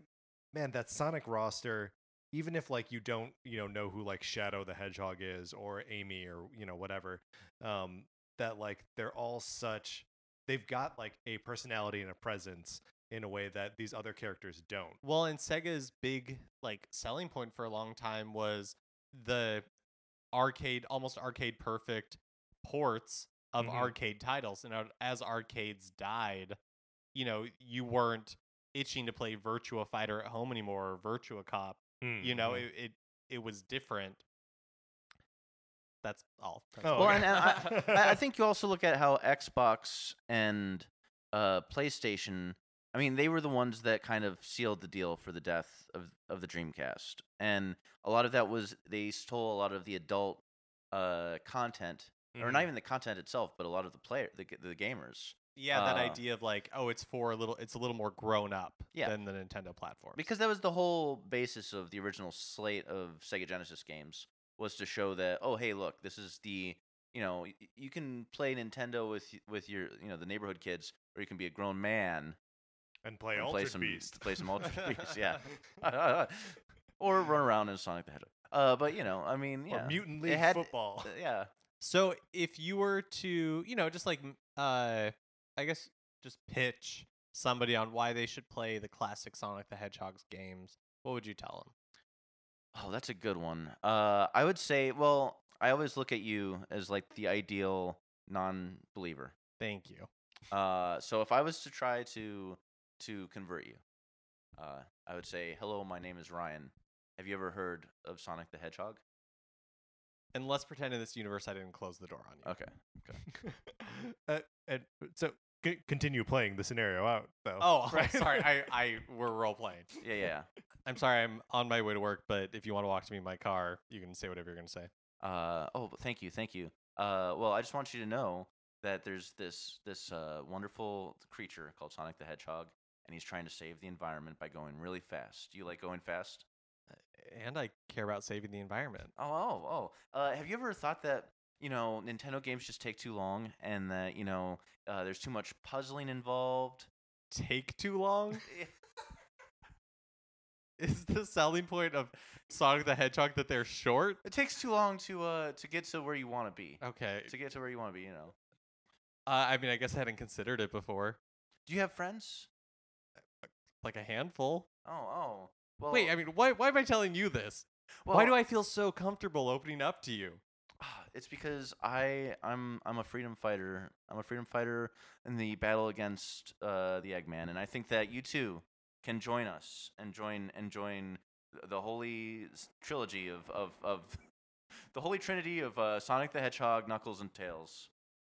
man, that Sonic roster. Even if like you don't, you know, know who like Shadow the Hedgehog is or Amy or you know whatever, um, that like they're all such. They've got like a personality and a presence in a way that these other characters don't. Well, and Sega's big like selling point for a long time was the arcade, almost arcade perfect ports of Mhm. arcade titles. And as arcades died, you know, you weren't itching to play Virtua Fighter at home anymore or Virtua Cop. You know, Mhm. it, it it was different. That's all. Thanks. Oh, Well, okay. and, and I, I I think you also look at how Xbox and uh, PlayStation. I mean, they were the ones that kind of sealed the deal for the death of of the Dreamcast, and a lot of that was they stole a lot of the adult uh, content, or Mhm. not even the content itself, but a lot of the player, the the gamers, yeah, that uh, idea of like, oh, it's for a little, it's a little more grown up Yeah. than the Nintendo platform. because that was the whole basis of the original slate of Sega Genesis games was to show that oh hey look this is the you know you can play Nintendo with with your you know the neighborhood kids or you can be a grown man and play and Altered play some Beast. play some Altered Beast yeah or run around in Sonic the Hedgehog uh but you know I mean yeah Or Mutant League had- Football. uh, yeah So if you were to, you know, just like uh I guess just pitch somebody on why they should play the classic Sonic the Hedgehog's games, what would you tell them? Oh, that's a good one. Uh, I would say, well, I always look at you as like the ideal non-believer. Thank you. Uh, so if I was to try to to convert you, uh, I would say, "Hello, my name is Ryan. Have you ever heard of Sonic the Hedgehog?" And let's pretend in this universe I didn't close the door on you. Okay. Okay. uh, and so c- continue playing the scenario out though. Oh, right? sorry. I, I we're role playing. Yeah, yeah. I'm sorry. I'm on my way to work, but if you want to walk to me in my car, you can say whatever you're going to say. Uh, oh, thank you, thank you. Uh, well, I just want you to know that there's this this uh, wonderful creature called Sonic the Hedgehog, and he's trying to save the environment by going really fast. Do you like going fast? And I care about saving the environment. Oh, oh, oh. Uh, have you ever thought that you know Nintendo games just take too long, and that you know uh, there's too much puzzling involved? Take too long? Is the selling point of Sonic the Hedgehog that they're short? It takes too long to uh to get to where you want to be. Okay. To get to where you want to be, you know. Uh, I mean, I guess I hadn't considered it before. Do you have friends? Like a handful. Oh, oh. Well, Wait, I mean, why, why am I telling you this? why do I feel so comfortable opening up to you? It's because I I'm I'm a freedom fighter. I'm a freedom fighter in the battle against uh, the Eggman, and I think that you too can join us and join and join the holy trilogy of of, of the holy trinity of uh, Sonic the Hedgehog, Knuckles, and Tails.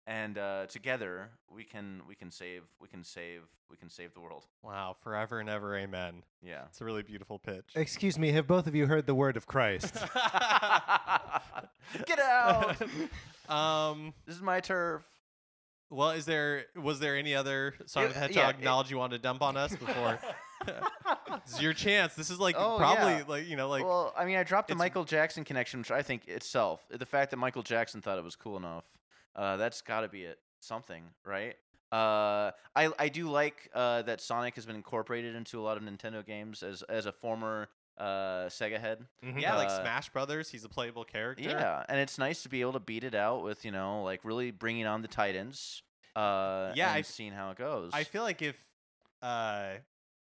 And uh, together we can we can save we can save we can save the world. Wow, forever and ever, amen. Yeah. It's a really beautiful pitch. Excuse me, have both of you heard the word of Christ? Get out! um. this is my turf. Well, is there was there any other Sonic the Yeah, Hedgehog it- knowledge you wanted to dump on us before? it's your chance. This is like Oh, probably yeah. like you know like well, I mean, I dropped the Michael Jackson connection, which I think itself, the fact that Michael Jackson thought it was cool enough, uh, that's got to be it. Something, right? Uh, I I do like uh, that Sonic has been incorporated into a lot of Nintendo games as as a former uh, Sega head. yeah like uh, Smash Brothers. He's a playable character. Yeah, and it's nice to be able to beat it out with you know like really bringing on the Titans. Uh, Yeah, and I- seeing how it goes. I feel like if uh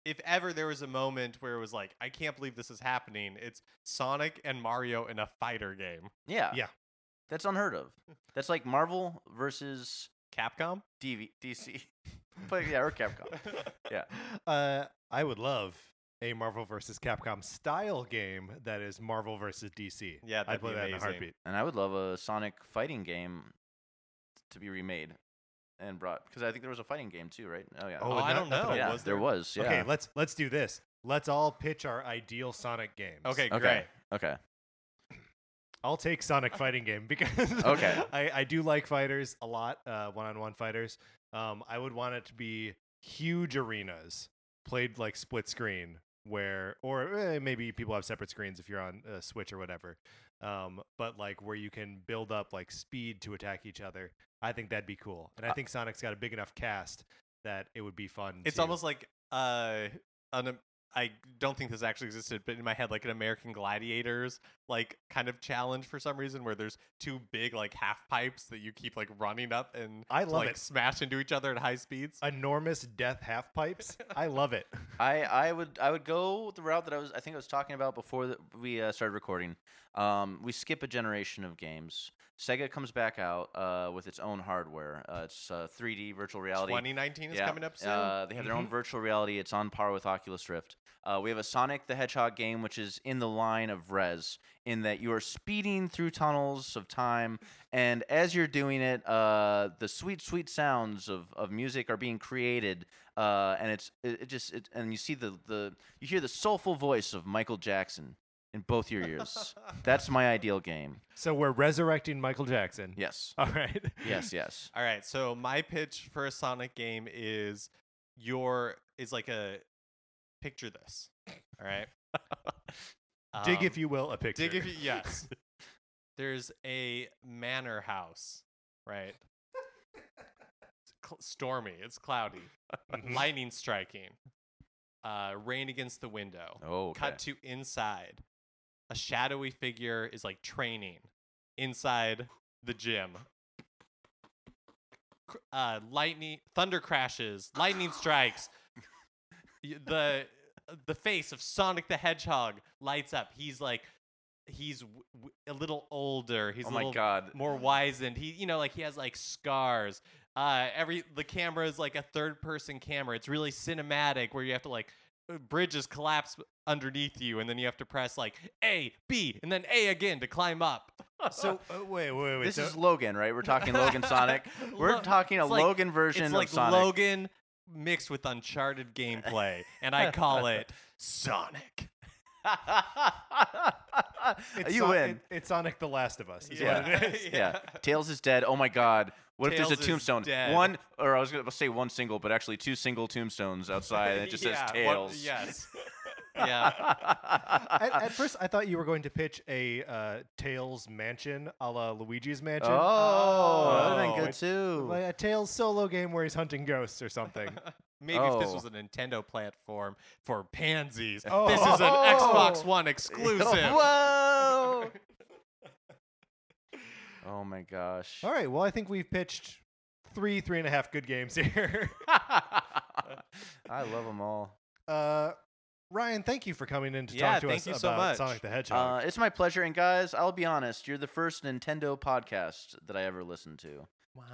if ever there was a moment where it was like I can't believe this is happening, it's Sonic and Mario in a fighter game. yeah, Yeah. That's unheard of. That's like Marvel versus Capcom. DV- DC, but yeah, or Capcom. Yeah. Uh, I would love a Marvel versus Capcom style game that is Marvel versus DC. Yeah, I'd that'd play be that in a amazing. heartbeat. And I would love a Sonic fighting game to be remade and brought because I think there was a fighting game too, right? Oh yeah. Oh, Oh, and I that- don't know. yeah, was there there? was. Yeah. Okay, let's let's do this. Let's all pitch our ideal Sonic games. Okay, okay. great. Okay. I'll take Sonic fighting game because Okay. I, I do like fighters a lot, uh, one-on-one fighters. Um, I would want it to be huge arenas played like split screen, where or eh, maybe people have separate screens if you're on uh, Switch or whatever. Um, but like where you can build up like speed to attack each other. I think that'd be cool, and I think Sonic's got a big enough cast that it would be fun. It's to- almost like uh an I don't think this actually existed, but in my head, like an American Gladiators like kind of challenge for some reason, where there's two big like half pipes that you keep like running up and I to, love like it. smash into each other at high speeds. enormous death half pipes. I love it. I, I would I would go the route that I was I think I was talking about before that we uh, started recording. Um, we skip a generation of games. Sega comes back out uh, with its own hardware. Uh, it's uh, 3D virtual reality. 2019 is Yeah, coming up soon. Uh, they have their own virtual reality. It's on par with Oculus Rift. Uh, we have a Sonic the Hedgehog game, which is in the line of Rez, in that you are speeding through tunnels of time, and as you're doing it, uh, the sweet, sweet sounds of, of music are being created, uh, and it's it, it just it, and you see the the you hear the soulful voice of Michael Jackson in both your ears. That's my ideal game. So we're resurrecting Michael Jackson. Yes, All right. yes, yes. All right, so my pitch for a Sonic game is your is like a picture this. All right. Dig, Um, if you will, a picture. dig if you yes. There's a manor house, right? It's cl- stormy. It's cloudy. Mhm. Lightning striking. Uh, rain against the window. Oh, okay. Cut to inside. A shadowy figure is like training inside the gym. Uh, lightning, thunder crashes, lightning strikes. Y- the the face of Sonic the Hedgehog lights up. He's like, he's w- w- a little older. He's oh a my god. more wizened. He, you know, like he has like scars. Uh, every the camera is like a third person camera. It's really cinematic where you have to like uh, bridges collapse underneath you, and then you have to press like A, B, and then A again to climb up. So uh, wait, wait, wait. This so, is Logan, right? We're talking Logan Sonic. We're Lo- talking a like- Logan version it's of like Sonic. Logan mixed with Uncharted gameplay, and I call it Sonic. it's you Son- win. it- it's Sonic the Last of Us. Is Yeah. What it is. yeah. Tails is dead. Oh my god. What if Tails there's a is tombstone? dead. One, or I was gonna say one single, but actually two single tombstones outside, and it just Yeah, says what- Tails. yes. Yeah. At, at first, I thought you were going to pitch a uh, Tails mansion a la Luigi's Mansion. Oh, that would have Oh, been good too. Like a Tails solo game where he's hunting ghosts or something. Maybe if this Oh. was a Nintendo platform for pansies. Oh. This is an Xbox Oh. One exclusive. Whoa! oh my gosh. All right. Well, I think we've pitched three, three and a half good games here. I love them all. Uh, Ryan, thank you for coming in to Yeah, talk to thank us you about so much. Sonic the Uh, Hedgehog. it's my pleasure, and guys, I'll be honest. You're the first Nintendo podcast that I ever listened to.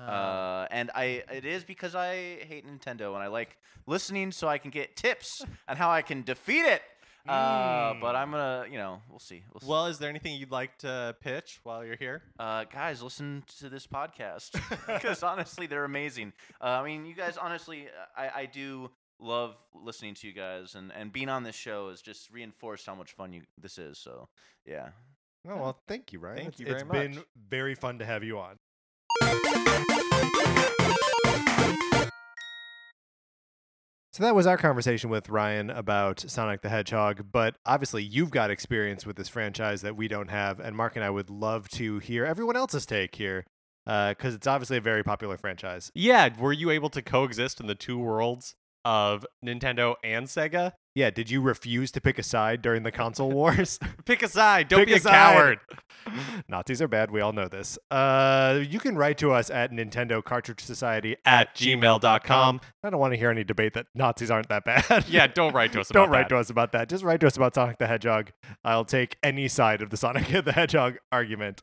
Uh, and I it is because I hate Nintendo and I like listening so I can get tips on how I can defeat it. Uh, but Mm. I'm gonna, you know, we'll see. We'll see. Well, is there anything you'd like to pitch while you're here? uh, guys, listen to this podcast because honestly, they're amazing. Uh, I mean, you guys, honestly, uh, I, I do love listening to you guys, and, and being on this show has just reinforced how much fun you this is. So, yeah. Oh well, thank you, Ryan. Thank It's- you very It's been very fun to have you on. So that was our conversation with Ryan about Sonic the Hedgehog, but obviously you've got experience with this franchise that we don't have, and Mark and I would love to hear everyone else's take here, uh, because it's obviously a very popular franchise. Yeah, were you able to coexist in the two worlds of Nintendo and Sega? Yeah, did you refuse to pick a side during the console wars? Pick a side. Don't Pick be a, side. coward. Nazis are bad. We all know this. Uh, you can write to us at Nintendo Cartridge Society At gmail.com. I don't want to hear any debate that Nazis aren't that bad. Yeah, don't write to us about don't write that. to us about that. Just write to us about Sonic the Hedgehog. I'll take any side of the Sonic the Hedgehog argument.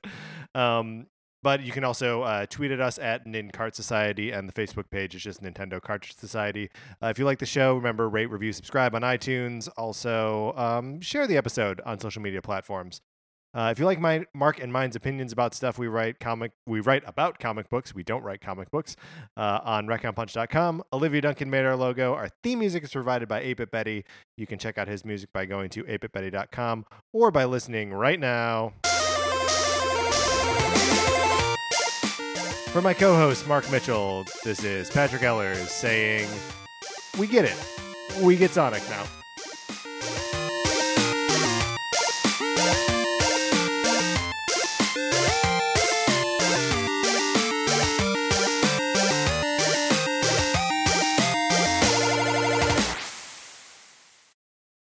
Um, but you can also uh, tweet at us at Nintendo NinCart Society, and the Facebook page is just Nintendo Cartridge Society. Uh, if you like the show, remember rate, review, subscribe on iTunes. Also, um, share the episode on social media platforms. Uh, if you like my Mark and mine's opinions about stuff we write comic we write about comic books, we don't write comic books uh, on ReckonPunch.com. Olivia Duncan made our logo. Our theme music is provided by 8-Bit Betty. You can check out his music by going to 8bitbetty.com or by listening right now. For my co-host Mark Mitchell, this is Patrick Ellers saying, "We get it. We get Sonic now."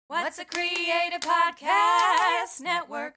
What's a Creative Podcast Network?